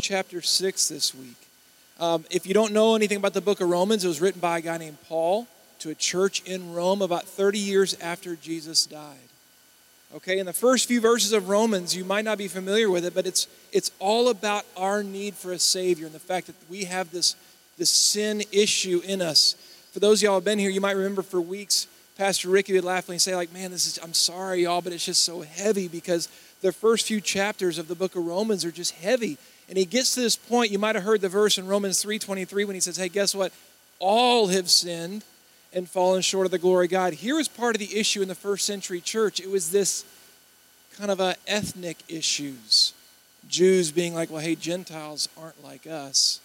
chapter 6 this week. Um, if you don't know anything about the book of Romans, it was written by a guy named Paul to a church in Rome about 30 years after Jesus died. Okay, in the first few verses of Romans, you might not be familiar with it, but it's, it's all about our need for a Savior and the fact that we have this, this sin issue in us. For those of y'all who have been here, you might remember for weeks, Pastor Ricky would laughingly say, like, man, this is, I'm sorry, y'all, but it's just so heavy because the first few chapters of the book of Romans are just heavy. And he gets to this point, you might have heard the verse in Romans 3.23 when he says, hey, guess what? All have sinned and fallen short of the glory of God. Here was part of the issue in the first century church. It was this kind of a ethnic issues. Jews being like, well, hey, Gentiles aren't like us.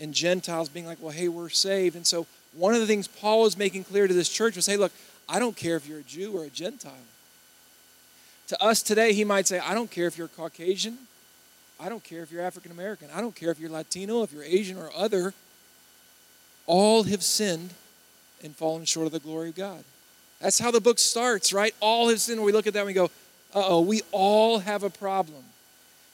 And Gentiles being like, well, hey, we're saved. And so one of the things Paul was making clear to this church was, hey, look, I don't care if you're a Jew or a Gentile. To us today, he might say, I don't care if you're Caucasian. I don't care if you're African American. I don't care if you're Latino, if you're Asian or other. All have sinned and fallen short of the glory of God. That's how the book starts, right? All have sinned. We look at that and we go, uh oh, we all have a problem.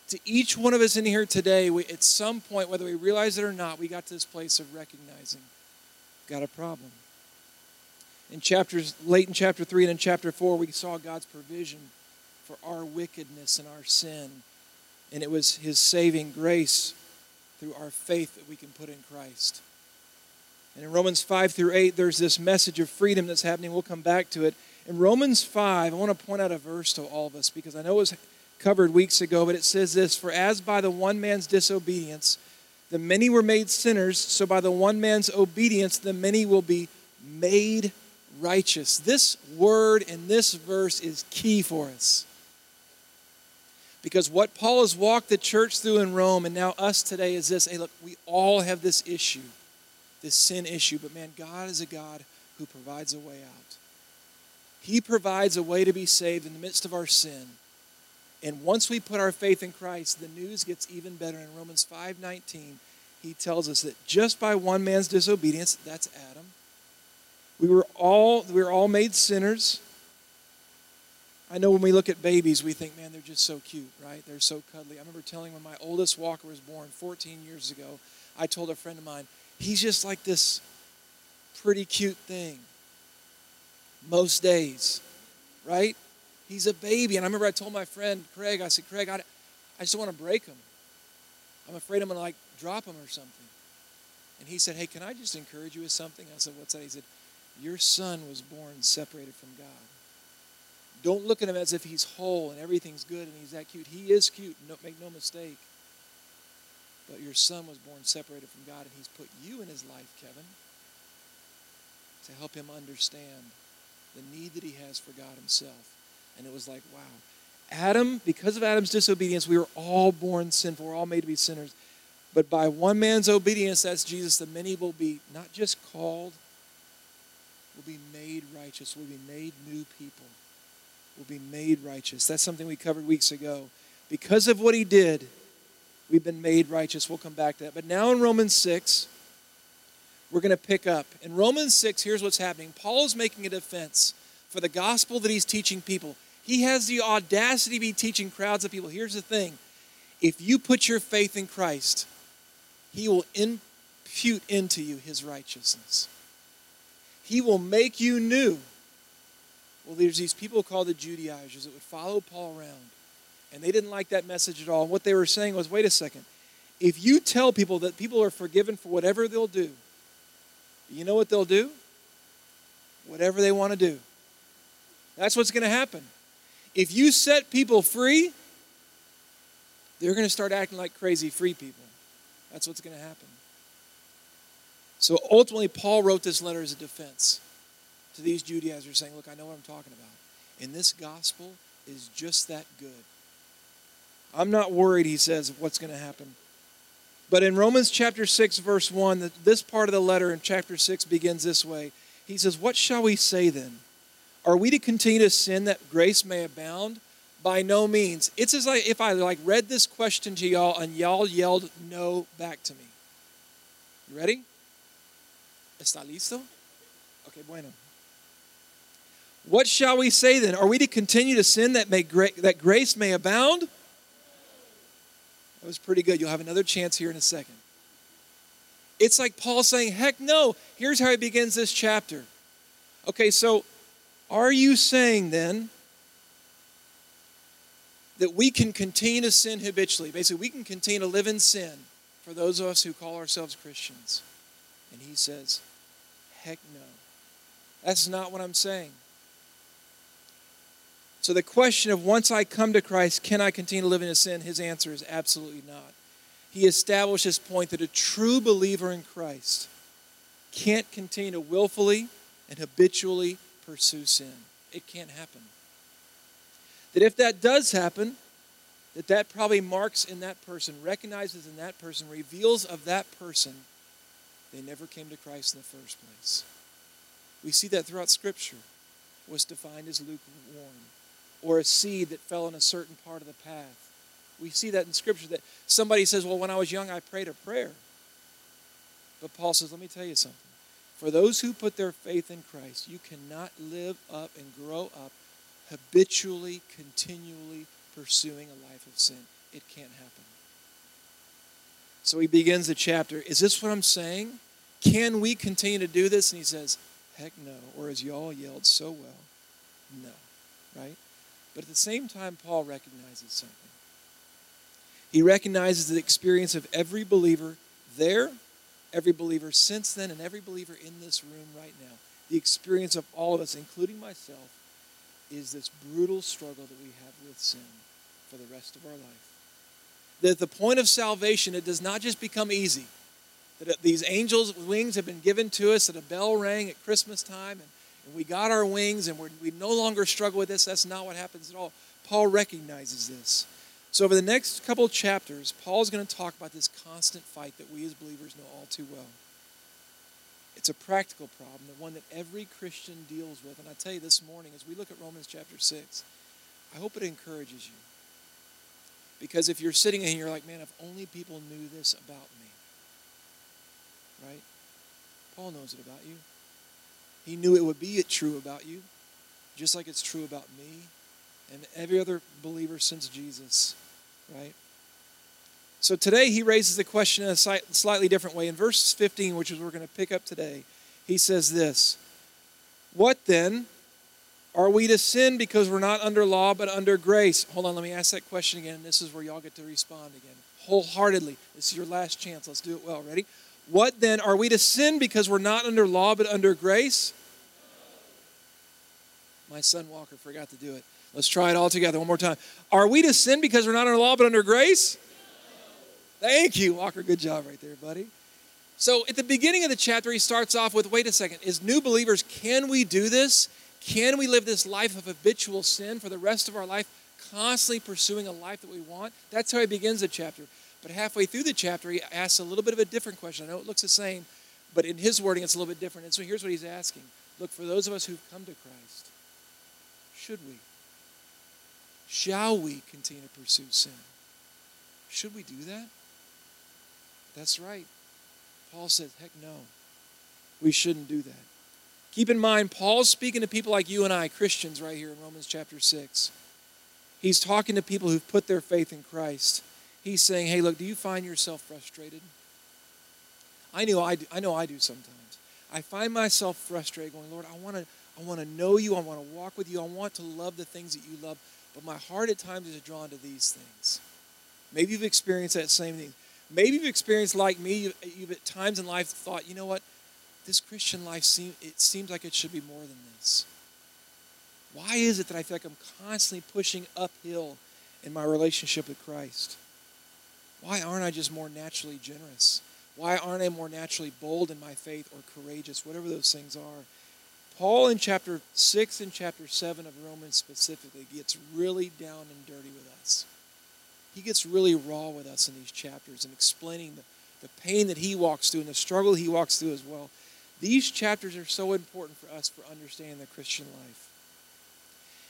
To each one of us in here today, we, at some point, whether we realize it or not, we got to this place of recognizing got a problem. In chapters late in chapter 3 and in chapter 4, we saw God's provision for our wickedness and our sin. And it was his saving grace through our faith that we can put in Christ. And in Romans 5 through 8, there's this message of freedom that's happening. We'll come back to it. In Romans 5, I want to point out a verse to all of us because I know it was covered weeks ago, but it says this For as by the one man's disobedience, the many were made sinners, so by the one man's obedience, the many will be made righteous. This word in this verse is key for us. Because what Paul has walked the church through in Rome and now us today is this hey, look, we all have this issue, this sin issue, but man, God is a God who provides a way out. He provides a way to be saved in the midst of our sin. And once we put our faith in Christ, the news gets even better. In Romans 5:19, he tells us that just by one man's disobedience, that's Adam, we were all we were all made sinners. I know when we look at babies, we think, man, they're just so cute, right? They're so cuddly. I remember telling when my oldest Walker was born 14 years ago, I told a friend of mine, he's just like this pretty cute thing most days, right? He's a baby. And I remember I told my friend Craig, I said, Craig, I, I just want to break him. I'm afraid I'm going to like drop him or something. And he said, Hey, can I just encourage you with something? I said, What's that? He said, Your son was born separated from God. Don't look at him as if he's whole and everything's good and he's that cute. He is cute, no, make no mistake. But your son was born separated from God and he's put you in his life, Kevin, to help him understand the need that he has for God himself. And it was like, wow. Adam, because of Adam's disobedience, we were all born sinful. We're all made to be sinners. But by one man's obedience, that's Jesus, the many will be not just called, will be made righteous, will be made new people, will be made righteous. That's something we covered weeks ago. Because of what he did, we've been made righteous. We'll come back to that. But now in Romans 6, we're going to pick up. In Romans 6, here's what's happening Paul is making a defense for the gospel that he's teaching people. He has the audacity to be teaching crowds of people. Here's the thing if you put your faith in Christ, he will impute into you his righteousness. He will make you new. Well, there's these people called the Judaizers that would follow Paul around, and they didn't like that message at all. And what they were saying was wait a second. If you tell people that people are forgiven for whatever they'll do, you know what they'll do? Whatever they want to do. That's what's going to happen. If you set people free, they're going to start acting like crazy free people. That's what's going to happen. So ultimately, Paul wrote this letter as a defense to these Judaizers, saying, Look, I know what I'm talking about. And this gospel is just that good. I'm not worried, he says, of what's going to happen. But in Romans chapter 6, verse 1, this part of the letter in chapter 6 begins this way. He says, What shall we say then? Are we to continue to sin that grace may abound? By no means. It's as if I like read this question to y'all and y'all yelled no back to me. You ready? ¿Está listo? Okay, bueno. What shall we say then? Are we to continue to sin that may gra- that grace may abound? That was pretty good. You'll have another chance here in a second. It's like Paul saying, heck no. Here's how he begins this chapter. Okay, so are you saying then that we can continue to sin habitually? Basically, we can continue to live in sin for those of us who call ourselves Christians. And he says, heck no. That's not what I'm saying. So, the question of once I come to Christ, can I continue to live in sin? His answer is absolutely not. He established this point that a true believer in Christ can't continue to willfully and habitually pursue sin. It can't happen. That if that does happen, that that probably marks in that person, recognizes in that person, reveals of that person they never came to Christ in the first place. We see that throughout Scripture. Was defined as lukewarm, or a seed that fell in a certain part of the path. We see that in Scripture that somebody says, Well, when I was young, I prayed a prayer. But Paul says, Let me tell you something. For those who put their faith in Christ, you cannot live up and grow up habitually, continually pursuing a life of sin. It can't happen. So he begins the chapter. Is this what I'm saying? Can we continue to do this? And he says, Heck no. Or as y'all yelled so well, no. Right? But at the same time, Paul recognizes something. He recognizes the experience of every believer there, every believer since then, and every believer in this room right now. The experience of all of us, including myself, is this brutal struggle that we have with sin for the rest of our life. That at the point of salvation, it does not just become easy. That these angels' wings have been given to us, that a bell rang at Christmas time, and, and we got our wings, and we no longer struggle with this. That's not what happens at all. Paul recognizes this. So, over the next couple of chapters, Paul is going to talk about this constant fight that we as believers know all too well. It's a practical problem, the one that every Christian deals with. And I tell you this morning, as we look at Romans chapter 6, I hope it encourages you. Because if you're sitting in here, you're like, man, if only people knew this about me. Right? Paul knows it about you. He knew it would be true about you, just like it's true about me and every other believer since Jesus. Right? So today he raises the question in a slightly different way. In verse 15, which is we're going to pick up today, he says this What then? Are we to sin because we're not under law but under grace? Hold on, let me ask that question again. This is where y'all get to respond again. Wholeheartedly. This is your last chance. Let's do it well. Ready? What then? Are we to sin because we're not under law but under grace? My son Walker forgot to do it. Let's try it all together one more time. Are we to sin because we're not under law but under grace? Thank you, Walker. Good job right there, buddy. So at the beginning of the chapter, he starts off with wait a second, as new believers, can we do this? Can we live this life of habitual sin for the rest of our life, constantly pursuing a life that we want? That's how he begins the chapter. But halfway through the chapter, he asks a little bit of a different question. I know it looks the same, but in his wording, it's a little bit different. And so here's what he's asking Look, for those of us who've come to Christ, should we? Shall we continue to pursue sin? Should we do that? That's right. Paul says, heck no. We shouldn't do that. Keep in mind, Paul's speaking to people like you and I, Christians, right here in Romans chapter 6. He's talking to people who've put their faith in Christ. He's saying, hey, look, do you find yourself frustrated? I know I do, I know I do sometimes. I find myself frustrated, going, Lord, I want to I want to know you. I want to walk with you. I want to love the things that you love. But my heart at times is drawn to these things. Maybe you've experienced that same thing. Maybe you've experienced like me. You've, you've at times in life thought, you know what? this Christian life seem, it seems like it should be more than this. Why is it that I feel like I'm constantly pushing uphill in my relationship with Christ? Why aren't I just more naturally generous? Why aren't I more naturally bold in my faith or courageous, whatever those things are? Paul in chapter 6 and chapter 7 of Romans specifically gets really down and dirty with us. He gets really raw with us in these chapters and explaining the, the pain that he walks through and the struggle he walks through as well. These chapters are so important for us for understanding the Christian life.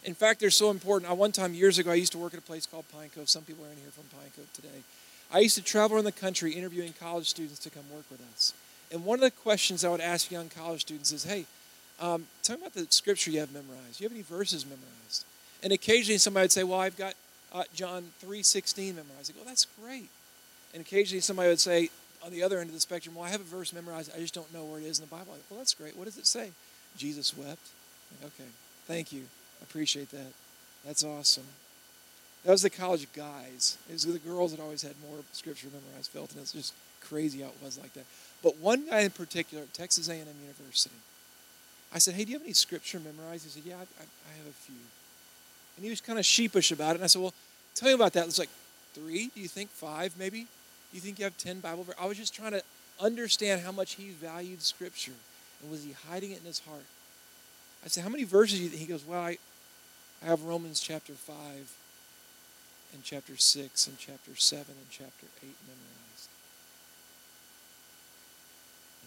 In fact, they're so important. I one time years ago, I used to work at a place called Pine Cove. Some people are in here from Pine Cove today. I used to travel around the country interviewing college students to come work with us. And one of the questions I would ask young college students is, "Hey, um, me about the scripture you have memorized. Do you have any verses memorized?" And occasionally somebody would say, "Well, I've got uh, John three sixteen memorized." I go, "That's great." And occasionally somebody would say, on the other end of the spectrum, well, I have a verse memorized, I just don't know where it is in the Bible. Like, well, that's great. What does it say? Jesus wept. Okay, thank you. I appreciate that. That's awesome. That was the college guys. It was the girls that always had more scripture memorized. Felt, and it's just crazy how it was like that. But one guy in particular Texas A&M University, I said, "Hey, do you have any scripture memorized?" He said, "Yeah, I, I have a few." And he was kind of sheepish about it. And I said, "Well, tell me about that." It's like three. Do you think five? Maybe. Do you think you have ten Bible verses? I was just trying to understand how much he valued scripture, and was he hiding it in his heart? I said, "How many verses?" Do you think? He goes, "Well, I, I have Romans chapter five, and chapter six, and chapter seven, and chapter eight memorized."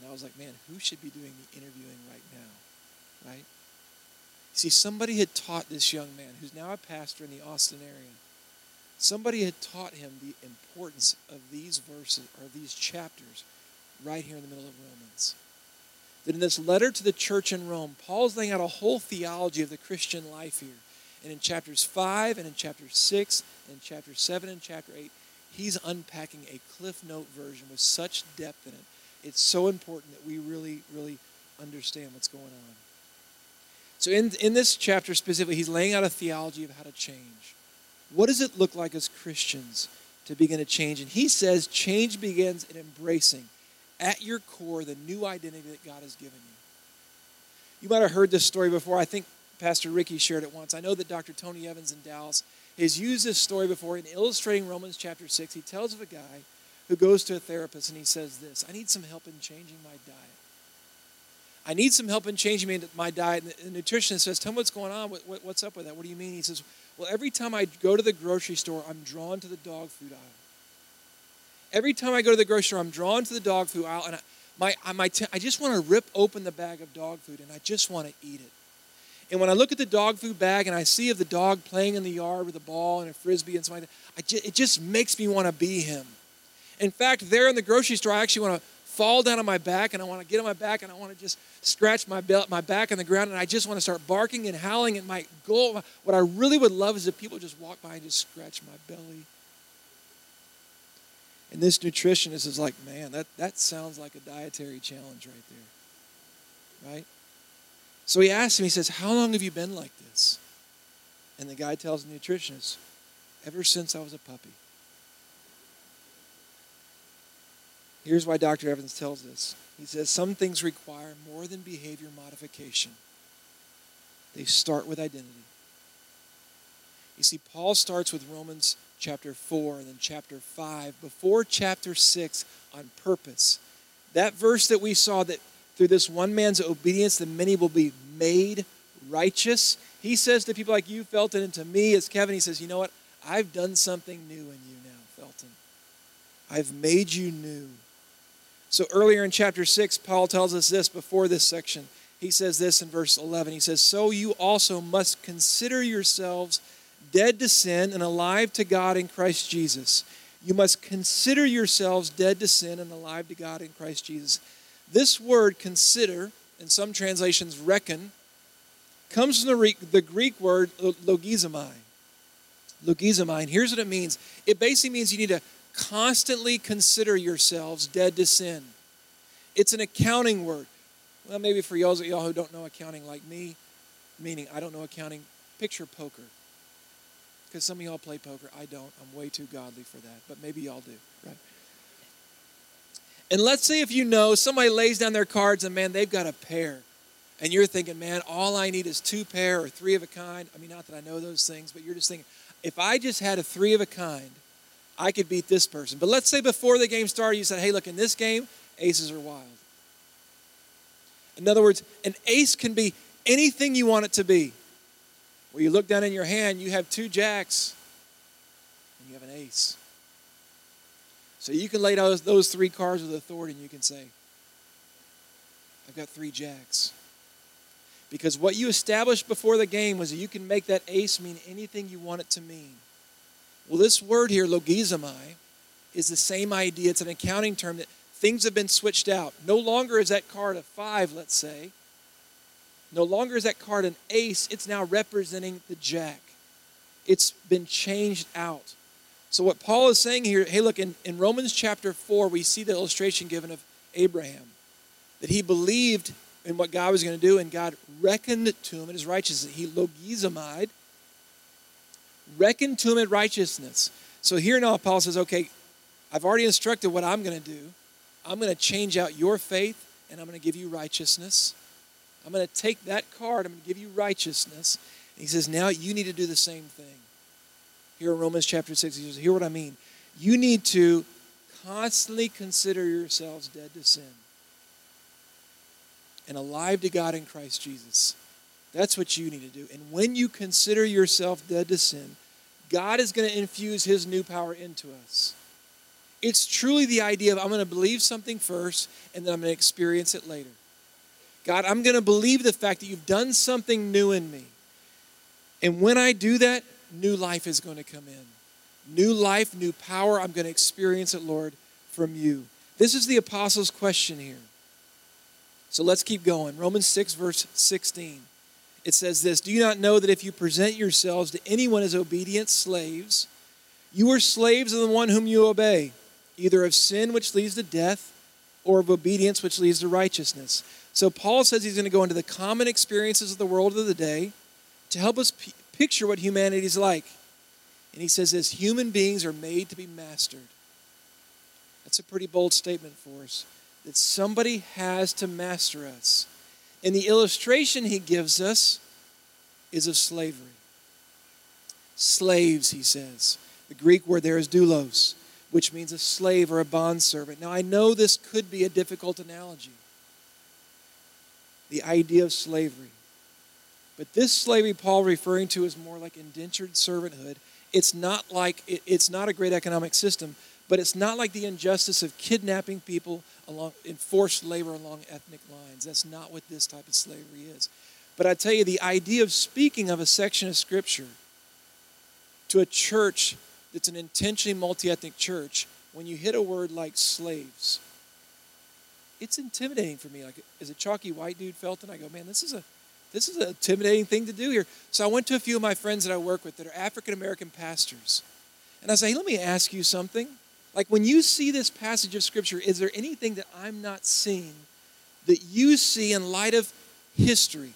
And I was like, man, who should be doing the interviewing right now? Right? See, somebody had taught this young man, who's now a pastor in the Austin area, somebody had taught him the importance of these verses, or these chapters, right here in the middle of Romans. That in this letter to the church in Rome, Paul's laying out a whole theology of the Christian life here. And in chapters 5 and in chapter 6 and chapter 7 and chapter 8, he's unpacking a Cliff Note version with such depth in it it's so important that we really, really understand what's going on. So, in, in this chapter specifically, he's laying out a theology of how to change. What does it look like as Christians to begin to change? And he says change begins in embracing at your core the new identity that God has given you. You might have heard this story before. I think Pastor Ricky shared it once. I know that Dr. Tony Evans in Dallas has used this story before in illustrating Romans chapter 6. He tells of a guy who goes to a therapist and he says this I need some help in changing my diet. I need some help in changing my diet. And the nutritionist says, Tell me what's going on. what's up with that? What do you mean? He says, Well, every time I go to the grocery store, I'm drawn to the dog food aisle. Every time I go to the grocery store, I'm drawn to the dog food aisle, and I, my, my t- I just want to rip open the bag of dog food, and I just want to eat it. And when I look at the dog food bag and I see of the dog playing in the yard with a ball and a frisbee and something like that, it just makes me want to be him. In fact, there in the grocery store, I actually want to fall down on my back and I want to get on my back and I want to just scratch my, belt, my back on the ground and I just want to start barking and howling. And my goal, what I really would love is if people just walk by and just scratch my belly. And this nutritionist is like, man, that, that sounds like a dietary challenge right there. Right? So he asks him, he says, How long have you been like this? And the guy tells the nutritionist, Ever since I was a puppy. Here's why Dr. Evans tells us. He says some things require more than behavior modification. They start with identity. You see, Paul starts with Romans chapter 4 and then chapter 5 before chapter 6 on purpose. That verse that we saw that through this one man's obedience, the many will be made righteous. He says to people like you, Felton, and to me as Kevin, he says, You know what? I've done something new in you now, Felton. I've made you new. So earlier in chapter 6, Paul tells us this before this section. He says this in verse 11. He says, So you also must consider yourselves dead to sin and alive to God in Christ Jesus. You must consider yourselves dead to sin and alive to God in Christ Jesus. This word consider, in some translations reckon, comes from the, the Greek word logizomai. Logizomai. And here's what it means it basically means you need to constantly consider yourselves dead to sin. It's an accounting word. Well, maybe for y'all, y'all who don't know accounting like me, meaning I don't know accounting, picture poker. Because some of y'all play poker. I don't. I'm way too godly for that. But maybe y'all do, right? And let's say if you know somebody lays down their cards and man, they've got a pair. And you're thinking, man, all I need is two pair or three of a kind. I mean, not that I know those things, but you're just thinking, if I just had a three of a kind, I could beat this person. But let's say before the game started, you said, hey, look, in this game, aces are wild. In other words, an ace can be anything you want it to be. Where you look down in your hand, you have two jacks, and you have an ace. So you can lay those, those three cards with authority, and you can say, I've got three jacks. Because what you established before the game was that you can make that ace mean anything you want it to mean. Well, this word here, logizomai, is the same idea. It's an accounting term that things have been switched out. No longer is that card a five, let's say. No longer is that card an ace. It's now representing the jack. It's been changed out. So, what Paul is saying here, hey, look, in, in Romans chapter 4, we see the illustration given of Abraham that he believed in what God was going to do, and God reckoned it to him in his righteousness. He logizomai, reckoned to him in righteousness. So here now, Paul says, okay, I've already instructed what I'm going to do. I'm going to change out your faith, and I'm going to give you righteousness. I'm going to take that card, I'm going to give you righteousness. And he says, now you need to do the same thing here in Romans chapter 6. He says, Hear what I mean. You need to constantly consider yourselves dead to sin and alive to God in Christ Jesus. That's what you need to do. And when you consider yourself dead to sin, God is going to infuse His new power into us. It's truly the idea of I'm going to believe something first and then I'm going to experience it later. God, I'm going to believe the fact that you've done something new in me. And when I do that, new life is going to come in. New life, new power. I'm going to experience it, Lord, from you. This is the apostles' question here. So let's keep going. Romans 6, verse 16. It says this Do you not know that if you present yourselves to anyone as obedient slaves, you are slaves of the one whom you obey, either of sin which leads to death or of obedience which leads to righteousness? So Paul says he's going to go into the common experiences of the world of the day to help us p- picture what humanity is like. And he says this human beings are made to be mastered. That's a pretty bold statement for us that somebody has to master us. And the illustration he gives us is of slavery. Slaves, he says. The Greek word there is doulos, which means a slave or a bondservant. Now, I know this could be a difficult analogy the idea of slavery. But this slavery Paul referring to is more like indentured servanthood. It's not like it, it's not a great economic system, but it's not like the injustice of kidnapping people along enforced labor along ethnic lines. That's not what this type of slavery is. But I tell you, the idea of speaking of a section of scripture to a church that's an intentionally multi-ethnic church, when you hit a word like slaves, it's intimidating for me. Like as a chalky white dude, felt, and I go, man, this is a this is an intimidating thing to do here. So I went to a few of my friends that I work with that are African American pastors. And I say, hey, let me ask you something. Like when you see this passage of Scripture, is there anything that I'm not seeing that you see in light of history,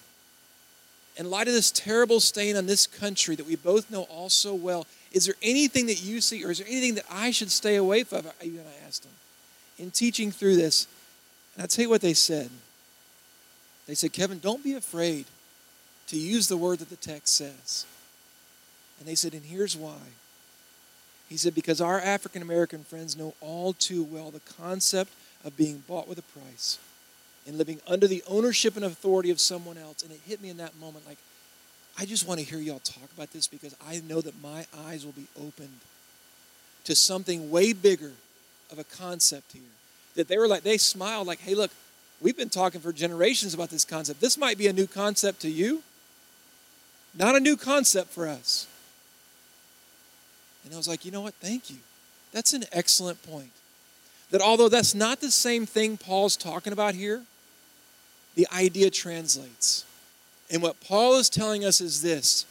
in light of this terrible stain on this country that we both know all so well? Is there anything that you see, or is there anything that I should stay away from? Even I asked them. In teaching through this, and I'll tell you what they said. They said, Kevin, don't be afraid to use the word that the text says. And they said, and here's why. He said, because our African American friends know all too well the concept of being bought with a price and living under the ownership and authority of someone else. And it hit me in that moment like, I just want to hear y'all talk about this because I know that my eyes will be opened to something way bigger of a concept here. That they were like, they smiled like, hey, look, We've been talking for generations about this concept. This might be a new concept to you, not a new concept for us. And I was like, you know what? Thank you. That's an excellent point. That although that's not the same thing Paul's talking about here, the idea translates. And what Paul is telling us is this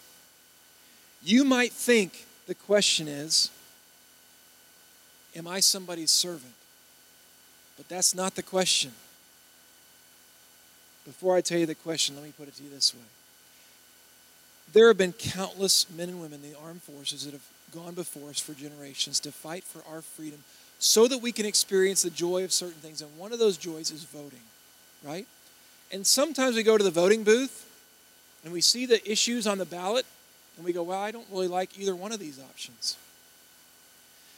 you might think the question is, Am I somebody's servant? But that's not the question. Before I tell you the question, let me put it to you this way. There have been countless men and women in the armed forces that have gone before us for generations to fight for our freedom so that we can experience the joy of certain things. And one of those joys is voting, right? And sometimes we go to the voting booth and we see the issues on the ballot and we go, well, I don't really like either one of these options.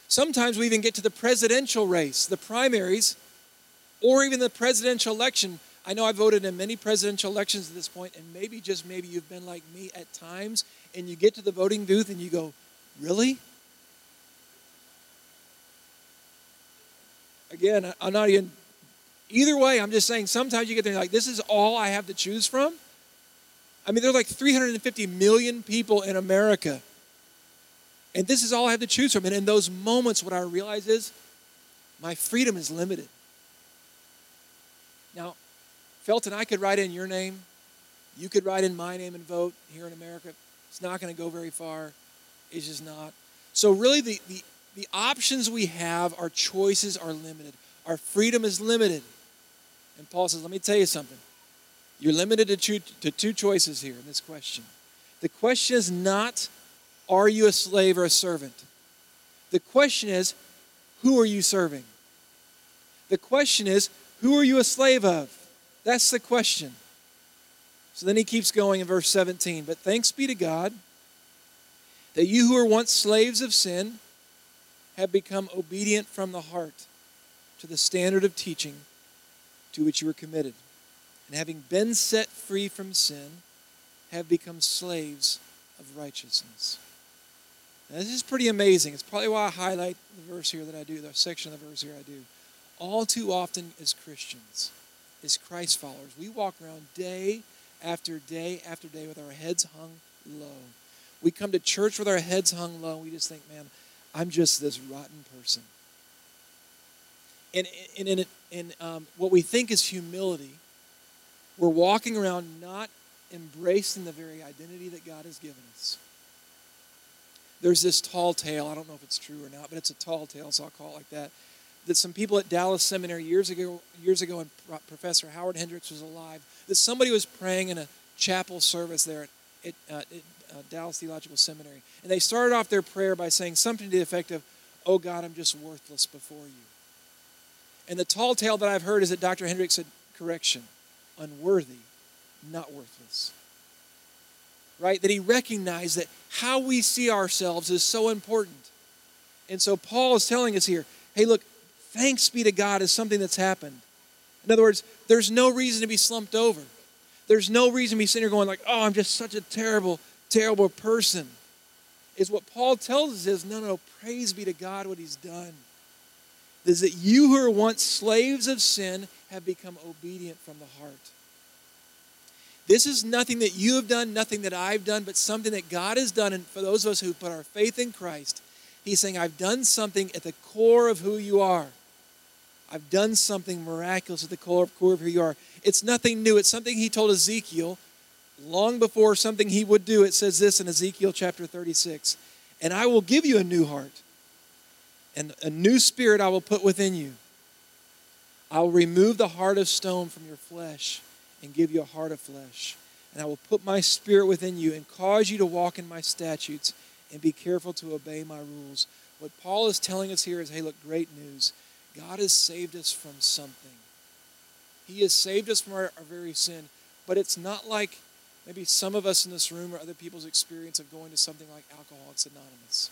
Sometimes we even get to the presidential race, the primaries, or even the presidential election, I know I voted in many presidential elections at this point, and maybe, just maybe, you've been like me at times, and you get to the voting booth and you go, Really? Again, I'm not even, either way, I'm just saying sometimes you get there like, This is all I have to choose from? I mean, there are like 350 million people in America. And this is all I have to choose from. And in those moments, what I realize is my freedom is limited. Now, Felton, I could write in your name. You could write in my name and vote here in America. It's not going to go very far. It's just not. So, really, the, the the options we have, our choices are limited. Our freedom is limited. And Paul says, let me tell you something. You're limited to two, to two choices here in this question. The question is not, are you a slave or a servant? The question is, who are you serving? The question is, who are you a slave of? That's the question. So then he keeps going in verse 17. But thanks be to God that you who were once slaves of sin have become obedient from the heart to the standard of teaching to which you were committed. And having been set free from sin, have become slaves of righteousness. Now, this is pretty amazing. It's probably why I highlight the verse here that I do, the section of the verse here I do. All too often, as Christians, as Christ followers, we walk around day after day after day with our heads hung low. We come to church with our heads hung low, and we just think, man, I'm just this rotten person. And, and, in, in um, what we think is humility, we're walking around not embracing the very identity that God has given us. There's this tall tale, I don't know if it's true or not, but it's a tall tale, so I'll call it like that. That some people at Dallas Seminary years ago, years ago, when Professor Howard Hendricks was alive, that somebody was praying in a chapel service there at, at, uh, at uh, Dallas Theological Seminary, and they started off their prayer by saying something to the effect of, "Oh God, I'm just worthless before you." And the tall tale that I've heard is that Dr. Hendricks said, "Correction, unworthy, not worthless." right? That he recognized that how we see ourselves is so important. And so Paul is telling us here hey, look, thanks be to God is something that's happened. In other words, there's no reason to be slumped over. There's no reason to be sitting here going like, oh, I'm just such a terrible, terrible person. Is what Paul tells us is no, no, praise be to God what he's done. Is that you who were once slaves of sin have become obedient from the heart. This is nothing that you have done, nothing that I've done, but something that God has done. And for those of us who put our faith in Christ, He's saying, I've done something at the core of who you are. I've done something miraculous at the core, core of who you are. It's nothing new. It's something He told Ezekiel long before something He would do. It says this in Ezekiel chapter 36 And I will give you a new heart, and a new spirit I will put within you. I will remove the heart of stone from your flesh and give you a heart of flesh. And I will put my spirit within you and cause you to walk in my statutes and be careful to obey my rules. What Paul is telling us here is hey, look, great news. God has saved us from something. He has saved us from our, our very sin. But it's not like maybe some of us in this room or other people's experience of going to something like Alcoholics Anonymous,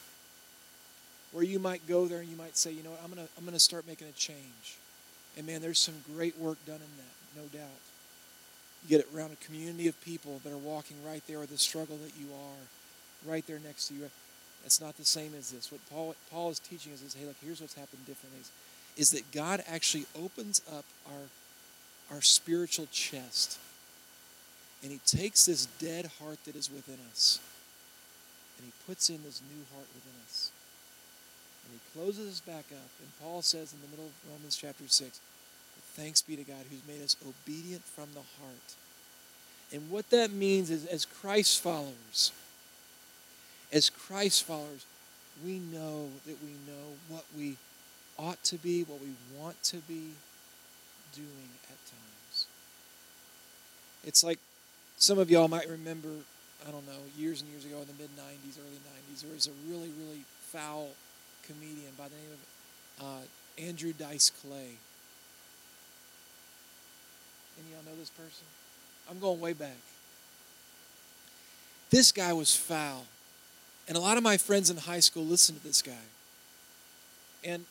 where you might go there and you might say, you know what, I'm going to I'm to start making a change. And man, there's some great work done in that, no doubt. You get it around a community of people that are walking right there with the struggle that you are, right there next to you. It's not the same as this. What Paul, Paul is teaching us is, hey, look, here's what's happened differently. Is, is that God actually opens up our, our spiritual chest and he takes this dead heart that is within us and he puts in this new heart within us. And he closes us back up. And Paul says in the middle of Romans chapter 6, Thanks be to God who's made us obedient from the heart. And what that means is, as Christ followers, as Christ followers, we know that we know what we ought to be, what we want to be doing at times. It's like some of y'all might remember, I don't know, years and years ago in the mid 90s, early 90s, there was a really, really foul comedian by the name of uh, Andrew Dice Clay. Any of y'all know this person? I'm going way back. This guy was foul. And a lot of my friends in high school listened to this guy. And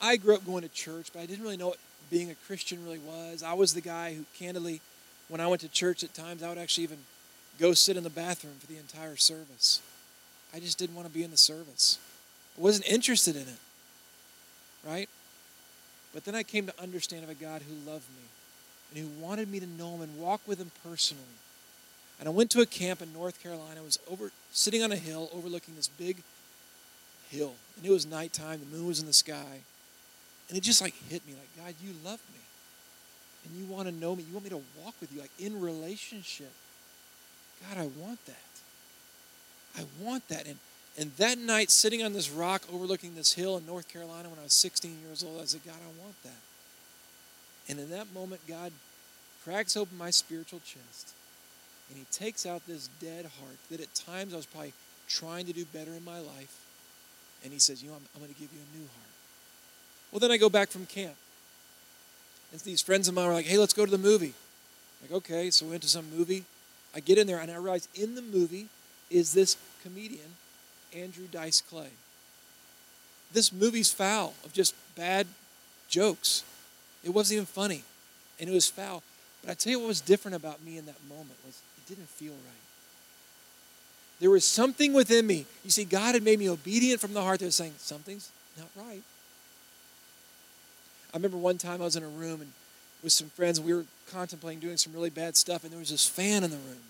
I grew up going to church, but I didn't really know what being a Christian really was. I was the guy who, candidly, when I went to church at times, I would actually even go sit in the bathroom for the entire service. I just didn't want to be in the service. I wasn't interested in it, right? But then I came to understand of a God who loved me and who wanted me to know him and walk with him personally. And I went to a camp in North Carolina. I was over sitting on a hill overlooking this big hill. And it was nighttime, the moon was in the sky. And it just like hit me like, God, you love me. And you want to know me. You want me to walk with you, like in relationship. God, I want that. I want that. And And that night, sitting on this rock overlooking this hill in North Carolina when I was 16 years old, I said, God, I want that. And in that moment, God cracks open my spiritual chest and He takes out this dead heart that at times I was probably trying to do better in my life. And He says, You know, I'm, I'm going to give you a new heart. Well, then I go back from camp. And these friends of mine were like, Hey, let's go to the movie. I'm like, okay, so we went to some movie. I get in there and I realize in the movie is this comedian Andrew Dice Clay. This movie's foul of just bad jokes. It wasn't even funny, and it was foul. But I tell you what was different about me in that moment was it didn't feel right. There was something within me. You see, God had made me obedient from the heart that was saying, something's not right. I remember one time I was in a room and with some friends, we were contemplating doing some really bad stuff, and there was this fan in the room,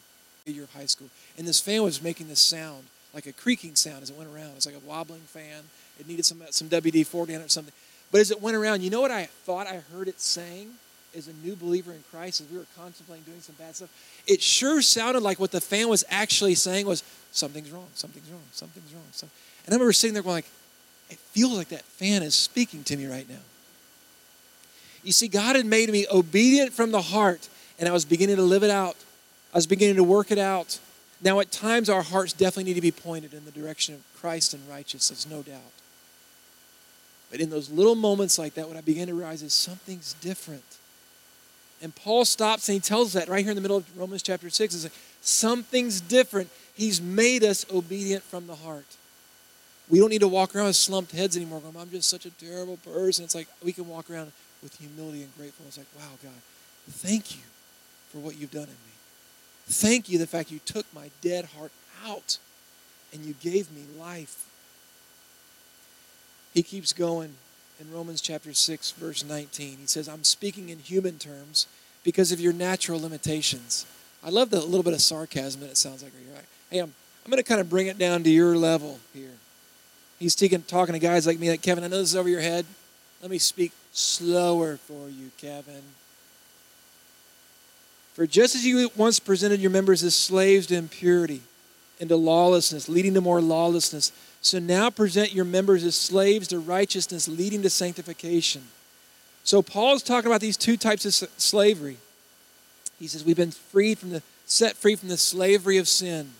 year of high school, and this fan was making this sound like a creaking sound as it went around. It was like a wobbling fan. It needed some uh, some WD forty on it or something. But as it went around, you know what I thought I heard it saying? As a new believer in Christ, as we were contemplating doing some bad stuff, it sure sounded like what the fan was actually saying was something's wrong, something's wrong, something's wrong. Something. And I remember sitting there going like, it feels like that fan is speaking to me right now. You see, God had made me obedient from the heart, and I was beginning to live it out. I was beginning to work it out. Now, at times, our hearts definitely need to be pointed in the direction of Christ and righteousness, no doubt. But in those little moments like that, what I began to realize is something's different. And Paul stops and he tells that right here in the middle of Romans chapter 6 is like, something's different. He's made us obedient from the heart. We don't need to walk around with slumped heads anymore. I'm just such a terrible person. It's like we can walk around with humility and gratefulness. Like, wow, God, thank you for what you've done in me. Thank you the fact you took my dead heart out and you gave me life. He keeps going in Romans chapter 6, verse 19. He says, I'm speaking in human terms because of your natural limitations. I love the little bit of sarcasm that it sounds like. You're Right? Hey, I'm, I'm going to kind of bring it down to your level here. He's taking, talking to guys like me, like, Kevin, I know this is over your head. Let me speak slower for you, Kevin. For just as you once presented your members as slaves to impurity and to lawlessness, leading to more lawlessness, so now present your members as slaves to righteousness, leading to sanctification. So Paul's talking about these two types of slavery. He says we've been freed from the set free from the slavery of sin.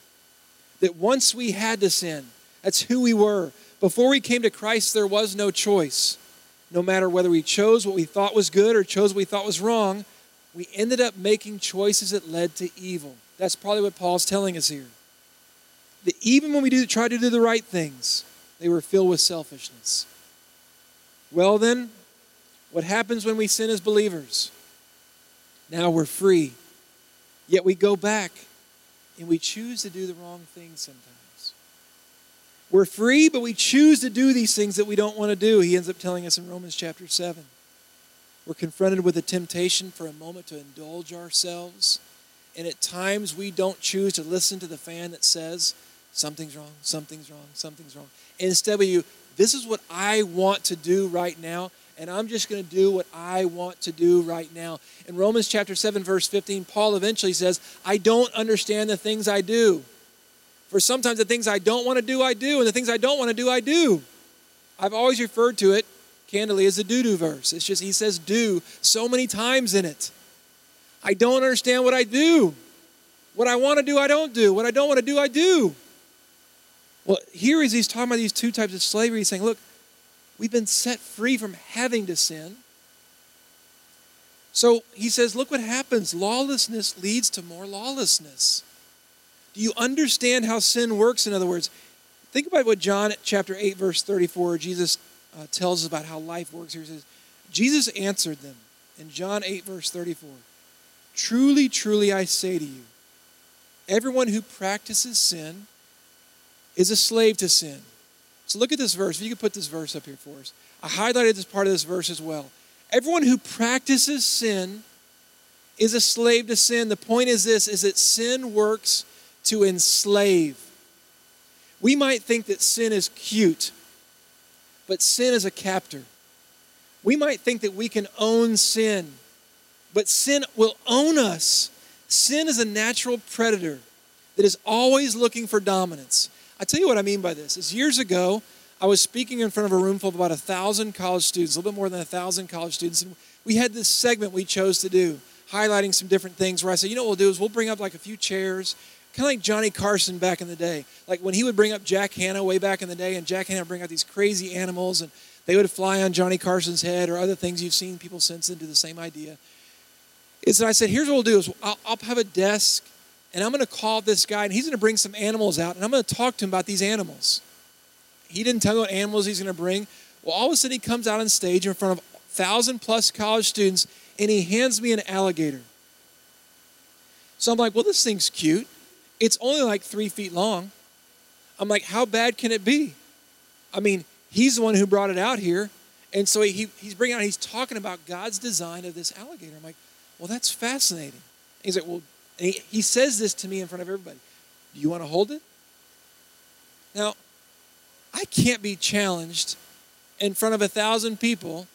That once we had to sin, that's who we were. Before we came to Christ, there was no choice. No matter whether we chose what we thought was good or chose what we thought was wrong, we ended up making choices that led to evil. That's probably what Paul's telling us here. That even when we do try to do the right things, they were filled with selfishness. Well, then, what happens when we sin as believers? Now we're free. Yet we go back and we choose to do the wrong thing sometimes. We're free, but we choose to do these things that we don't want to do. He ends up telling us in Romans chapter 7. We're confronted with a temptation for a moment to indulge ourselves. And at times we don't choose to listen to the fan that says, something's wrong, something's wrong, something's wrong. And instead we, this is what I want to do right now, and I'm just going to do what I want to do right now. In Romans chapter 7, verse 15, Paul eventually says, I don't understand the things I do. For sometimes the things I don't want to do, I do, and the things I don't want to do, I do. I've always referred to it candidly as a do do verse. It's just, he says do so many times in it. I don't understand what I do. What I want to do, I don't do. What I don't want to do, I do. Well, here is he's talking about these two types of slavery. He's saying, look, we've been set free from having to sin. So he says, look what happens. Lawlessness leads to more lawlessness. Do you understand how sin works? In other words, think about what John chapter 8, verse 34, Jesus uh, tells us about how life works here. He says, Jesus answered them in John 8, verse 34 Truly, truly, I say to you, everyone who practices sin is a slave to sin. So look at this verse. If you could put this verse up here for us. I highlighted this part of this verse as well. Everyone who practices sin is a slave to sin. The point is this is that sin works to enslave. We might think that sin is cute but sin is a captor. We might think that we can own sin, but sin will own us. Sin is a natural predator that is always looking for dominance. I tell you what I mean by this. Is years ago, I was speaking in front of a room full of about a thousand college students, a little bit more than a thousand college students, and we had this segment we chose to do, highlighting some different things. Where I said, you know what we'll do is we'll bring up like a few chairs, kind of like Johnny Carson back in the day. Like when he would bring up Jack Hanna way back in the day, and Jack Hanna would bring out these crazy animals, and they would fly on Johnny Carson's head, or other things you've seen people since into the same idea. Is that I said, here's what we'll do: is I'll, I'll have a desk and I'm going to call this guy, and he's going to bring some animals out, and I'm going to talk to him about these animals. He didn't tell me what animals he's going to bring. Well, all of a sudden, he comes out on stage in front of thousand plus college students, and he hands me an alligator. So I'm like, well, this thing's cute. It's only like three feet long. I'm like, how bad can it be? I mean, he's the one who brought it out here. And so he, he's bringing out, he's talking about God's design of this alligator. I'm like, well, that's fascinating. he's like, well, he, he says this to me in front of everybody Do you want to hold it? Now, I can't be challenged in front of a thousand people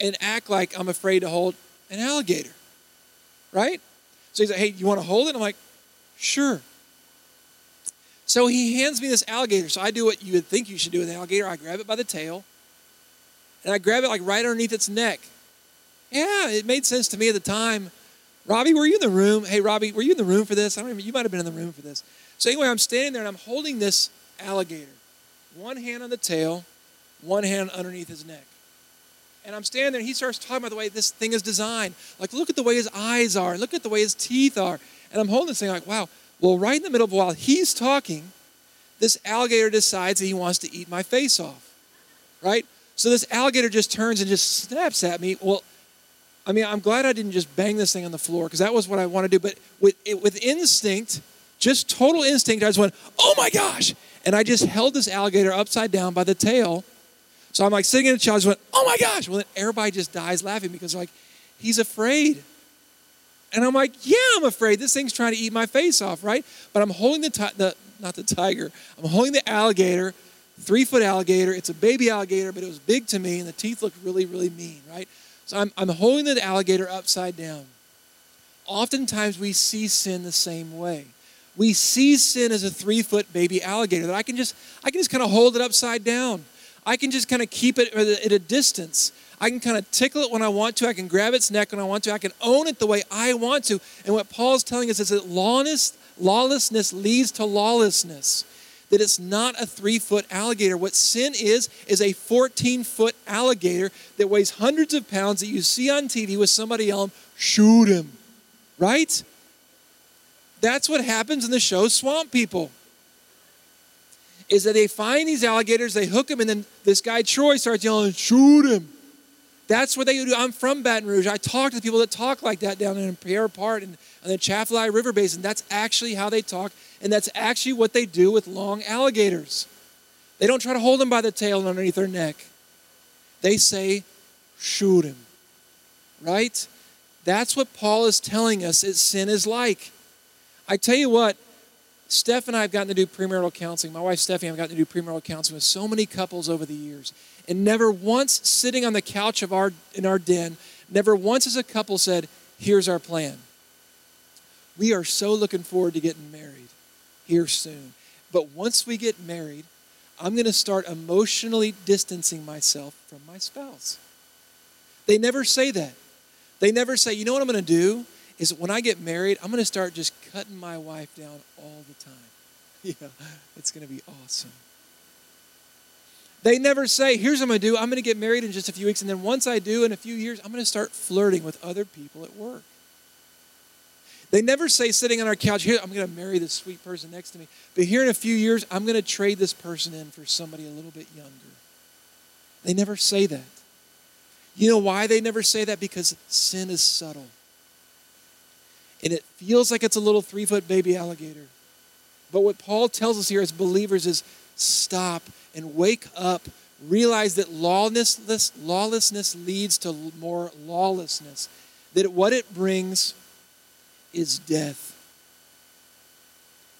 and act like I'm afraid to hold an alligator. Right? So he's like, hey, you want to hold it? I'm like, sure. So he hands me this alligator. So I do what you would think you should do with an alligator. I grab it by the tail and I grab it like right underneath its neck. Yeah, it made sense to me at the time Robbie, were you in the room? Hey, Robbie, were you in the room for this? I don't remember. You might have been in the room for this. So anyway, I'm standing there and I'm holding this alligator. One hand on the tail, one hand underneath his neck. And I'm standing there and he starts talking about the way this thing is designed. Like, look at the way his eyes are. Look at the way his teeth are. And I'm holding this thing like, wow. Well, right in the middle of while he's talking, this alligator decides that he wants to eat my face off. Right? So this alligator just turns and just snaps at me. Well, I mean, I'm glad I didn't just bang this thing on the floor because that was what I want to do. But with, it, with instinct, just total instinct, I just went, oh my gosh. And I just held this alligator upside down by the tail. So I'm like sitting in the chair, I just went, oh my gosh. Well, then everybody just dies laughing because like, he's afraid. And I'm like, yeah, I'm afraid. This thing's trying to eat my face off, right? But I'm holding the, ti- the not the tiger, I'm holding the alligator, three foot alligator. It's a baby alligator, but it was big to me, and the teeth looked really, really mean, right? So I'm, I'm holding the alligator upside down. Oftentimes we see sin the same way. We see sin as a three foot baby alligator that I can just I can just kind of hold it upside down. I can just kind of keep it at a distance. I can kind of tickle it when I want to. I can grab its neck when I want to. I can own it the way I want to. And what Paul's telling us is that lawlessness, lawlessness leads to lawlessness that it's not a three foot alligator. What sin is, is a 14 foot alligator that weighs hundreds of pounds that you see on TV with somebody yelling, shoot him. Right? That's what happens in the show Swamp People. Is that they find these alligators, they hook them, and then this guy Troy starts yelling, shoot him. That's what they do. I'm from Baton Rouge. I talk to the people that talk like that down in Pierre Part and, and the Atchafalaya River Basin. That's actually how they talk, and that's actually what they do with long alligators. They don't try to hold them by the tail and underneath their neck. They say, shoot him. Right? That's what Paul is telling us that sin is like. I tell you what, Steph and I have gotten to do premarital counseling. My wife Stephanie and I have gotten to do premarital counseling with so many couples over the years. And never once sitting on the couch of our in our den, never once as a couple said, here's our plan. We are so looking forward to getting married here soon. But once we get married, I'm going to start emotionally distancing myself from my spouse. They never say that. They never say, you know what I'm going to do? Is when I get married, I'm going to start just cutting my wife down all the time. Yeah, it's going to be awesome. They never say, here's what I'm going to do. I'm going to get married in just a few weeks. And then once I do, in a few years, I'm going to start flirting with other people at work. They never say, sitting on our couch, here, I'm going to marry this sweet person next to me. But here in a few years, I'm going to trade this person in for somebody a little bit younger. They never say that. You know why they never say that? Because sin is subtle and it feels like it's a little three foot baby alligator. But what Paul tells us here as believers is stop and wake up. Realize that lawlessness, lawlessness leads to more lawlessness. That what it brings is death.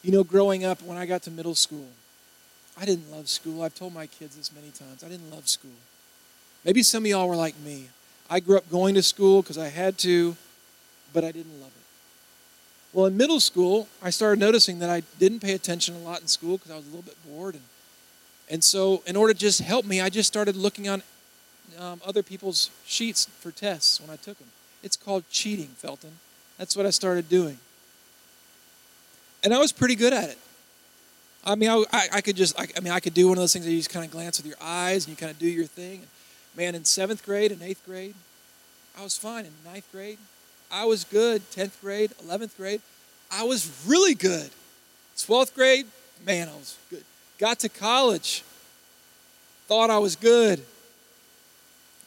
You know, growing up, when I got to middle school, I didn't love school. I've told my kids this many times. I didn't love school. Maybe some of y'all were like me. I grew up going to school because I had to, but I didn't love it. Well, in middle school, I started noticing that I didn't pay attention a lot in school because I was a little bit bored. And, and so, in order to just help me, I just started looking on um, other people's sheets for tests when I took them. It's called cheating, Felton. That's what I started doing. And I was pretty good at it. I mean, I, I, could just, I, I, mean, I could do one of those things that you just kind of glance with your eyes and you kind of do your thing. And man, in seventh grade and eighth grade, I was fine. In ninth grade, I was good. 10th grade, 11th grade, I was really good. 12th grade, man, I was good. Got to college, thought I was good.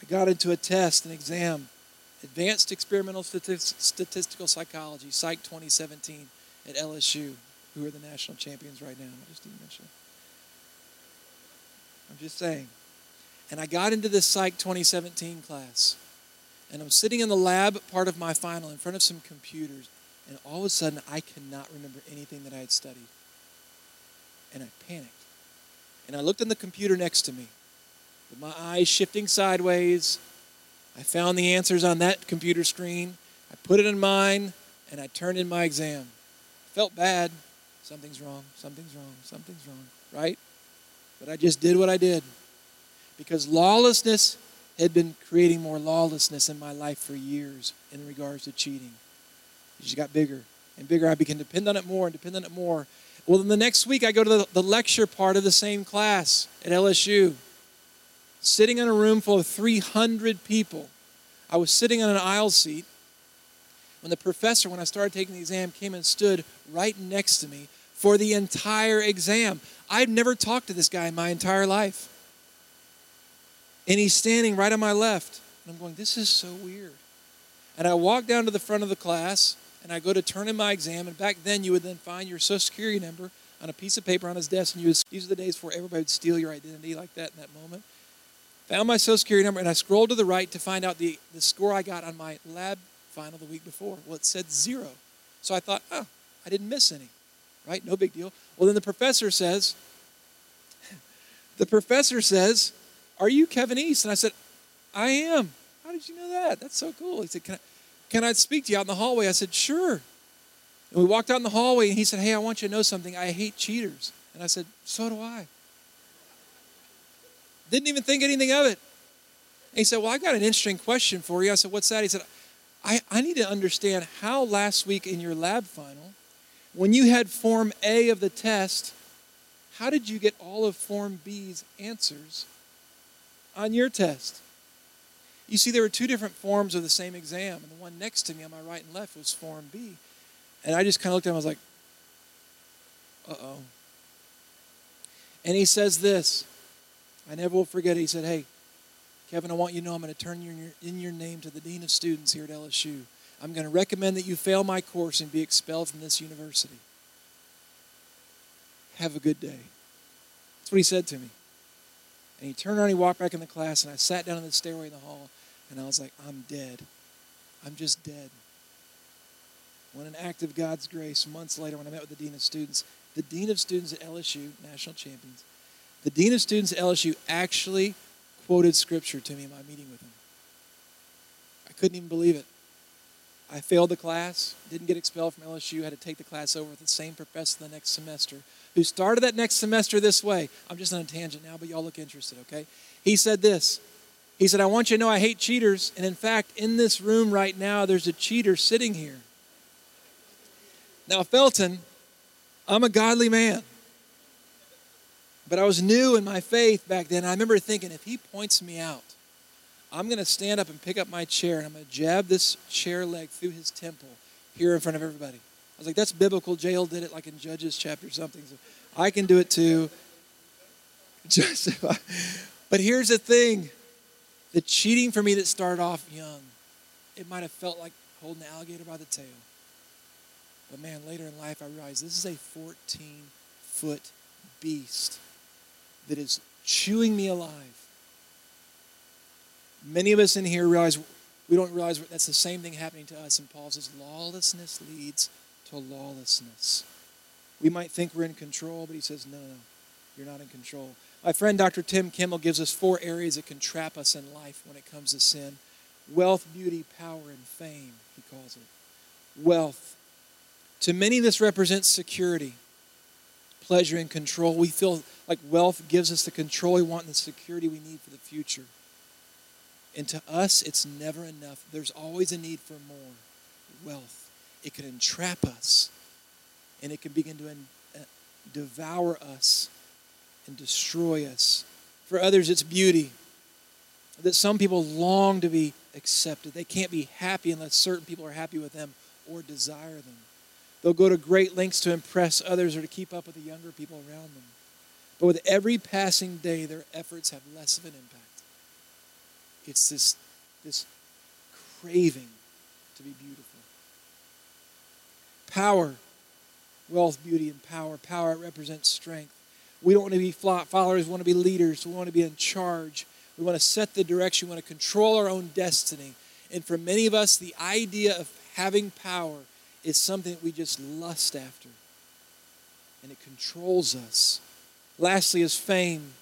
I got into a test, an exam, Advanced Experimental Statistical Psychology, Psych 2017 at LSU, who are the national champions right now. I just didn't mention it. I'm just saying. And I got into this Psych 2017 class. And I'm sitting in the lab part of my final in front of some computers. And all of a sudden, I cannot remember anything that I had studied. And I panicked. And I looked on the computer next to me with my eyes shifting sideways. I found the answers on that computer screen. I put it in mine, and I turned in my exam. I Felt bad. Something's wrong, something's wrong, something's wrong, right? But I just did what I did. Because lawlessness had been creating more lawlessness in my life for years in regards to cheating. It just got bigger and bigger. I began to depend on it more and depend on it more. Well, then the next week, I go to the, the lecture part of the same class at LSU, sitting in a room full of 300 people. I was sitting on an aisle seat when the professor, when I started taking the exam, came and stood right next to me for the entire exam. I've never talked to this guy in my entire life. And he's standing right on my left. And I'm going, this is so weird. And I walk down to the front of the class and I go to turn in my exam. And back then, you would then find your social security number on a piece of paper on his desk. And you would, these are the days before everybody would steal your identity like that in that moment. Found my social security number and I scrolled to the right to find out the, the score I got on my lab final the week before. Well, it said zero. So I thought, oh, I didn't miss any, right? No big deal. Well, then the professor says, the professor says, are you Kevin East? And I said, I am. How did you know that? That's so cool. He said, Can I, can I speak to you out in the hallway? I said, Sure. And we walked out in the hallway and he said, Hey, I want you to know something. I hate cheaters. And I said, So do I. Didn't even think anything of it. And he said, Well, I got an interesting question for you. I said, What's that? He said, I, I need to understand how last week in your lab final, when you had Form A of the test, how did you get all of Form B's answers on your test. You see, there were two different forms of the same exam, and the one next to me on my right and left was Form B. And I just kind of looked at him, I was like, uh oh. And he says this I never will forget it. He said, Hey, Kevin, I want you to know I'm going to turn your, in your name to the Dean of Students here at LSU. I'm going to recommend that you fail my course and be expelled from this university. Have a good day. That's what he said to me. And he turned around, he walked back in the class, and I sat down in the stairway in the hall, and I was like, I'm dead. I'm just dead. When an act of God's grace, months later, when I met with the Dean of Students, the Dean of Students at LSU, national champions, the Dean of Students at LSU actually quoted Scripture to me in my meeting with him. I couldn't even believe it. I failed the class, didn't get expelled from LSU, had to take the class over with the same professor the next semester who started that next semester this way. I'm just on a tangent now, but y'all look interested, okay? He said this. He said, I want you to know I hate cheaters. And in fact, in this room right now, there's a cheater sitting here. Now, Felton, I'm a godly man. But I was new in my faith back then. I remember thinking, if he points me out, I'm going to stand up and pick up my chair and I'm going to jab this chair leg through his temple here in front of everybody. I was like, that's biblical. Jael did it like in Judges chapter something. So I can do it too. But here's the thing the cheating for me that started off young, it might have felt like holding the alligator by the tail. But man, later in life, I realized this is a 14 foot beast that is chewing me alive. Many of us in here realize we don't realize that's the same thing happening to us. And Paul says, lawlessness leads to lawlessness. We might think we're in control, but he says, no, no, you're not in control. My friend Dr. Tim Kimmel gives us four areas that can trap us in life when it comes to sin wealth, beauty, power, and fame, he calls it. Wealth. To many, this represents security, pleasure, and control. We feel like wealth gives us the control we want and the security we need for the future. And to us, it's never enough. There's always a need for more wealth. It can entrap us, and it can begin to uh, devour us and destroy us. For others, it's beauty. That some people long to be accepted. They can't be happy unless certain people are happy with them or desire them. They'll go to great lengths to impress others or to keep up with the younger people around them. But with every passing day, their efforts have less of an impact. It's this, this craving to be beautiful. Power, wealth, beauty, and power. Power represents strength. We don't want to be followers, we want to be leaders, we want to be in charge. We want to set the direction, we want to control our own destiny. And for many of us, the idea of having power is something that we just lust after. And it controls us. Lastly, is fame.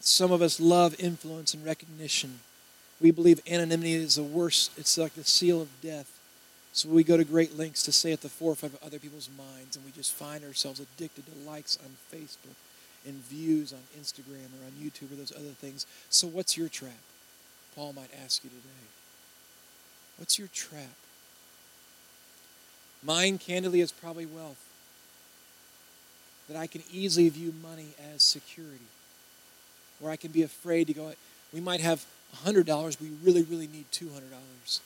Some of us love influence and recognition. We believe anonymity is the worst, it's like the seal of death. So we go to great lengths to stay at the forefront of other people's minds, and we just find ourselves addicted to likes on Facebook and views on Instagram or on YouTube or those other things. So, what's your trap? Paul might ask you today. What's your trap? Mine, candidly, is probably wealth. That I can easily view money as security. Where I can be afraid to go, we might have $100, we really, really need $200.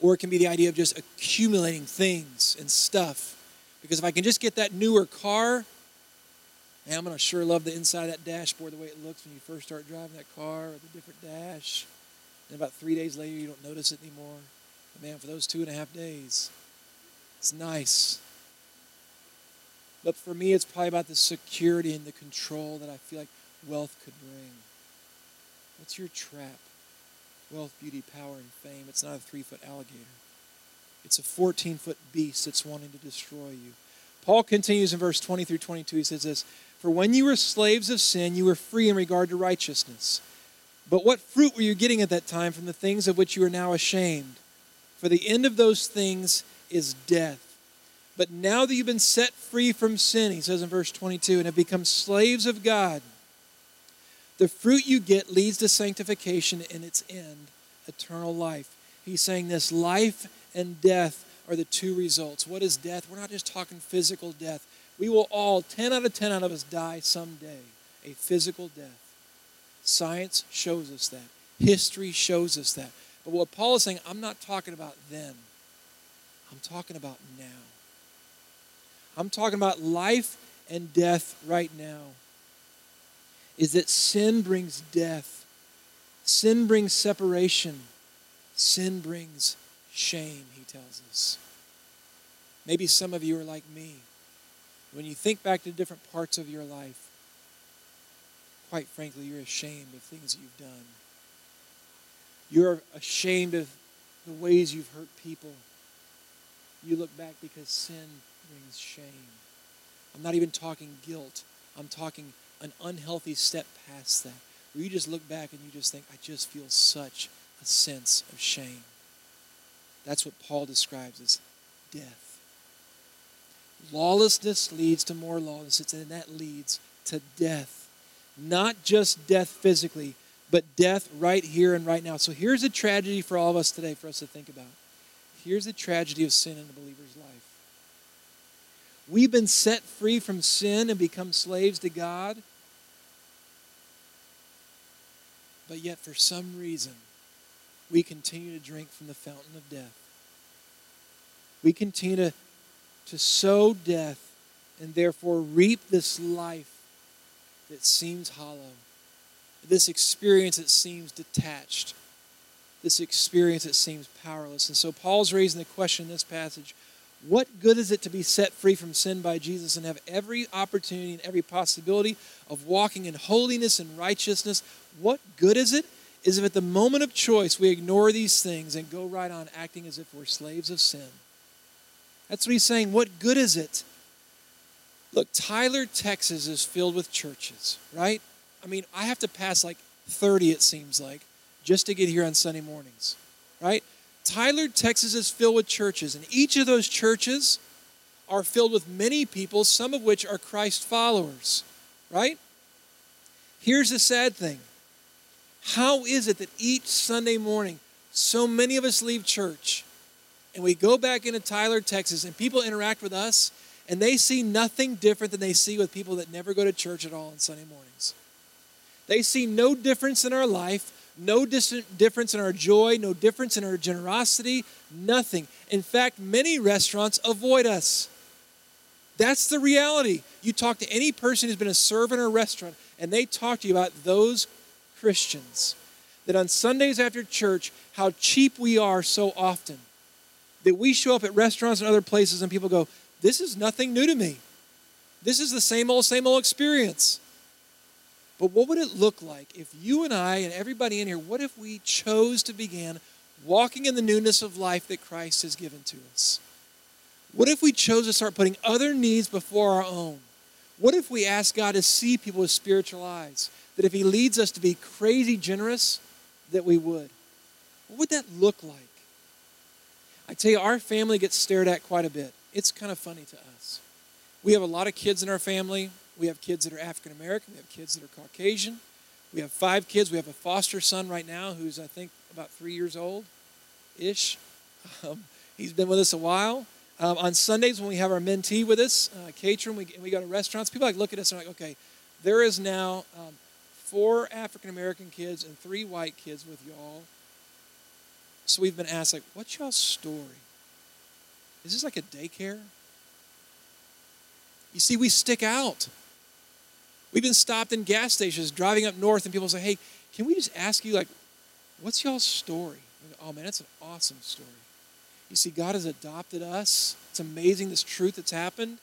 Or it can be the idea of just accumulating things and stuff. Because if I can just get that newer car, man, I'm going to sure love the inside of that dashboard, the way it looks when you first start driving that car with a different dash. And about three days later, you don't notice it anymore. But man, for those two and a half days, it's nice. But for me, it's probably about the security and the control that I feel like wealth could bring. What's your trap? Wealth, beauty, power, and fame. It's not a three foot alligator, it's a 14 foot beast that's wanting to destroy you. Paul continues in verse 20 through 22. He says this For when you were slaves of sin, you were free in regard to righteousness. But what fruit were you getting at that time from the things of which you are now ashamed? For the end of those things is death. But now that you've been set free from sin, he says in verse 22, and have become slaves of God, the fruit you get leads to sanctification and its end, eternal life. He's saying this life and death are the two results. What is death? We're not just talking physical death. We will all, 10 out of 10 out of us, die someday. A physical death. Science shows us that. History shows us that. But what Paul is saying, I'm not talking about then. I'm talking about now. I'm talking about life and death right now is that sin brings death, sin brings separation, sin brings shame, he tells us. Maybe some of you are like me. When you think back to different parts of your life, quite frankly, you're ashamed of things you've done. You're ashamed of the ways you've hurt people. You look back because sin brings shame. I'm not even talking guilt. I'm talking an unhealthy step past that, where you just look back and you just think, I just feel such a sense of shame. That's what Paul describes as death. Lawlessness leads to more lawlessness, and that leads to death. Not just death physically, but death right here and right now. So here's a tragedy for all of us today for us to think about. Here's the tragedy of sin in a believer's life. We've been set free from sin and become slaves to God. But yet, for some reason, we continue to drink from the fountain of death. We continue to, to sow death and therefore reap this life that seems hollow, this experience that seems detached, this experience that seems powerless. And so Paul's raising the question in this passage what good is it to be set free from sin by Jesus and have every opportunity and every possibility of walking in holiness and righteousness? What good is it? Is if at the moment of choice we ignore these things and go right on acting as if we're slaves of sin. That's what he's saying. What good is it? Look, Tyler, Texas is filled with churches, right? I mean, I have to pass like 30, it seems like, just to get here on Sunday mornings, right? Tyler, Texas is filled with churches, and each of those churches are filled with many people, some of which are Christ followers, right? Here's the sad thing how is it that each Sunday morning, so many of us leave church and we go back into Tyler, Texas, and people interact with us and they see nothing different than they see with people that never go to church at all on Sunday mornings? They see no difference in our life, no difference in our joy, no difference in our generosity, nothing. In fact, many restaurants avoid us. That's the reality. You talk to any person who's been a server in a restaurant, and they talk to you about those Christians. That on Sundays after church, how cheap we are so often. That we show up at restaurants and other places, and people go, This is nothing new to me. This is the same old, same old experience. But what would it look like if you and I and everybody in here, what if we chose to begin walking in the newness of life that Christ has given to us? What if we chose to start putting other needs before our own? What if we ask God to see people with spiritual eyes? That if He leads us to be crazy generous, that we would. What would that look like? I tell you, our family gets stared at quite a bit. It's kind of funny to us. We have a lot of kids in our family. We have kids that are African American. We have kids that are Caucasian. We have five kids. We have a foster son right now who's, I think, about three years old ish. Um, he's been with us a while. Um, on Sundays, when we have our mentee with us, uh, catering, we, we go to restaurants, people like look at us and are like, okay, there is now um, four African American kids and three white kids with y'all. So we've been asked, like, what's y'all's story? Is this like a daycare? You see, we stick out. We've been stopped in gas stations driving up north, and people say, hey, can we just ask you, like, what's y'all's story? Oh, man, that's an awesome story. You see, God has adopted us. It's amazing this truth that's happened.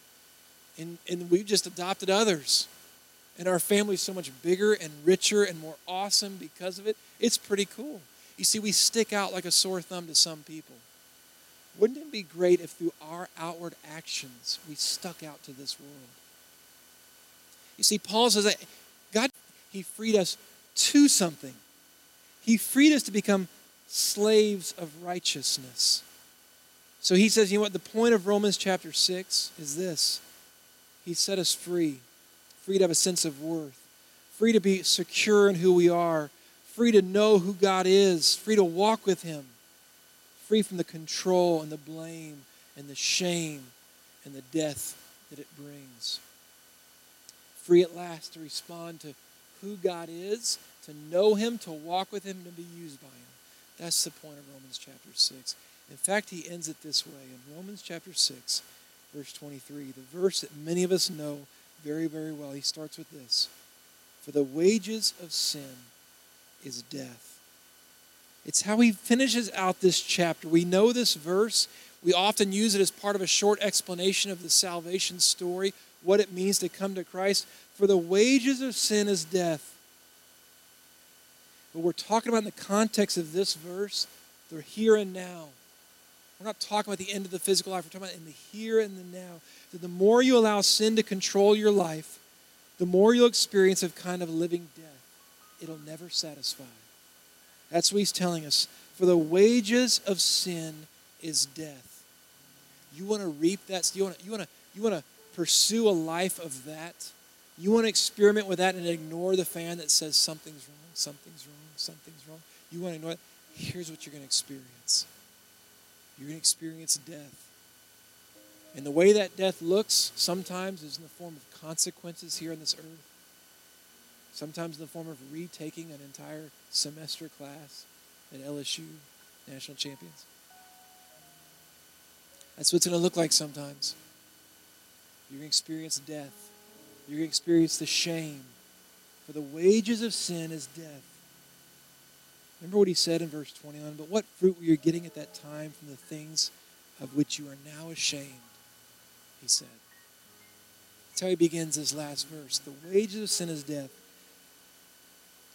And, and we've just adopted others. And our family's so much bigger and richer and more awesome because of it. It's pretty cool. You see, we stick out like a sore thumb to some people. Wouldn't it be great if through our outward actions we stuck out to this world? You see, Paul says that God, He freed us to something. He freed us to become slaves of righteousness. So he says, you know what? The point of Romans chapter 6 is this He set us free, free to have a sense of worth, free to be secure in who we are, free to know who God is, free to walk with Him, free from the control and the blame and the shame and the death that it brings. Free at last to respond to who God is, to know Him, to walk with Him, to be used by Him. That's the point of Romans chapter 6. In fact, he ends it this way in Romans chapter 6, verse 23, the verse that many of us know very, very well. He starts with this For the wages of sin is death. It's how he finishes out this chapter. We know this verse. We often use it as part of a short explanation of the salvation story, what it means to come to Christ. For the wages of sin is death. But we're talking about in the context of this verse, they're here and now. We're not talking about the end of the physical life. We're talking about in the here and the now. That the more you allow sin to control your life, the more you'll experience a kind of living death. It'll never satisfy. That's what he's telling us. For the wages of sin is death. You want to reap that. You want to, you want to, you want to pursue a life of that. You want to experiment with that and ignore the fan that says something's wrong, something's wrong, something's wrong. You want to ignore it. Here's what you're going to experience you're going to experience death. And the way that death looks sometimes is in the form of consequences here on this earth, sometimes in the form of retaking an entire semester class at LSU, national champions. That's what it's going to look like sometimes. You're going to experience death. You're going to experience the shame. For the wages of sin is death. Remember what he said in verse 21 But what fruit were you getting at that time from the things of which you are now ashamed? He said. That's how he begins his last verse. The wages of sin is death.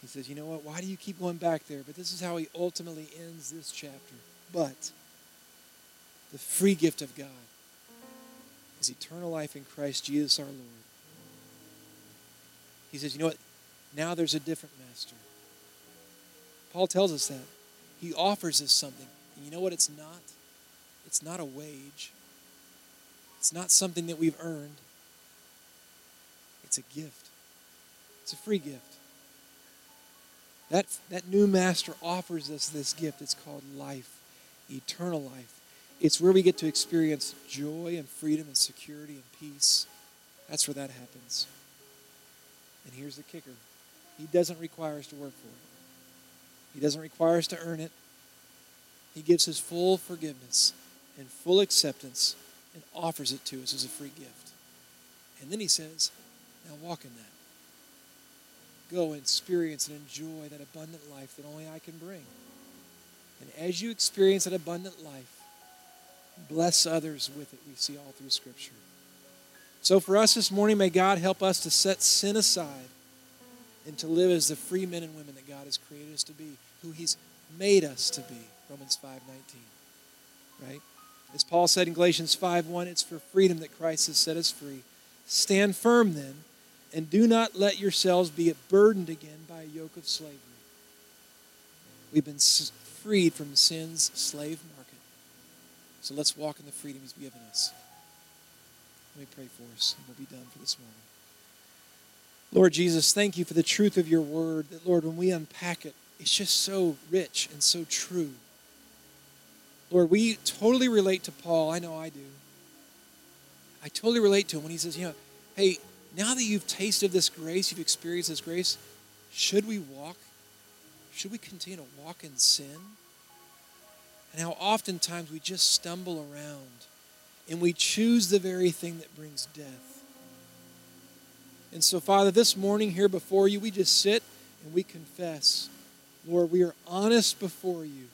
He says, You know what? Why do you keep going back there? But this is how he ultimately ends this chapter. But the free gift of God is eternal life in Christ Jesus our Lord. He says, You know what? Now there's a different master. Paul tells us that. He offers us something. And you know what it's not? It's not a wage. It's not something that we've earned. It's a gift. It's a free gift. That, that new master offers us this gift. It's called life, eternal life. It's where we get to experience joy and freedom and security and peace. That's where that happens. And here's the kicker He doesn't require us to work for it, He doesn't require us to earn it. He gives His full forgiveness and full acceptance and offers it to us as a free gift. And then He says, Now walk in that go and experience and enjoy that abundant life that only I can bring. And as you experience that abundant life, bless others with it, we see all through Scripture. So for us this morning, may God help us to set sin aside and to live as the free men and women that God has created us to be, who He's made us to be. Romans 5:19. Right? As Paul said in Galatians 5:1, it's for freedom that Christ has set us free. Stand firm then and do not let yourselves be burdened again by a yoke of slavery. We've been freed from sin's slave. So let's walk in the freedom He's given us. Let me pray for us, and we'll be done for this morning. Lord Jesus, thank you for the truth of your word. That, Lord, when we unpack it, it's just so rich and so true. Lord, we totally relate to Paul. I know I do. I totally relate to him when he says, you know, hey, now that you've tasted this grace, you've experienced this grace, should we walk? Should we continue to walk in sin? And how oftentimes we just stumble around and we choose the very thing that brings death. And so, Father, this morning here before you, we just sit and we confess. Lord, we are honest before you.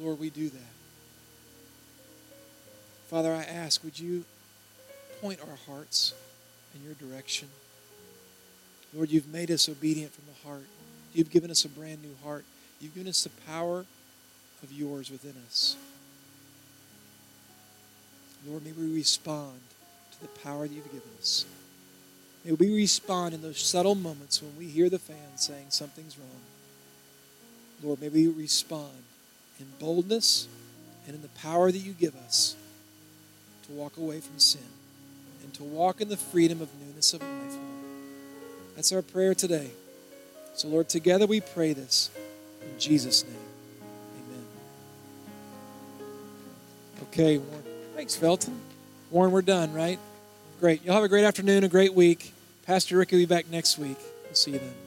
Lord, we do that. Father, I ask, would you point our hearts? in your direction. Lord, you've made us obedient from the heart. You've given us a brand new heart. You've given us the power of yours within us. Lord, may we respond to the power that you've given us. May we respond in those subtle moments when we hear the fan saying something's wrong. Lord, may we respond in boldness and in the power that you give us to walk away from sin and to walk in the freedom of newness of life, Lord. That's our prayer today. So, Lord, together we pray this in Jesus' name. Okay, Thanks, Felton. Warren, we're done, right? Great. You'll have a great afternoon, a great week. Pastor Rick will be back next week. We'll see you then.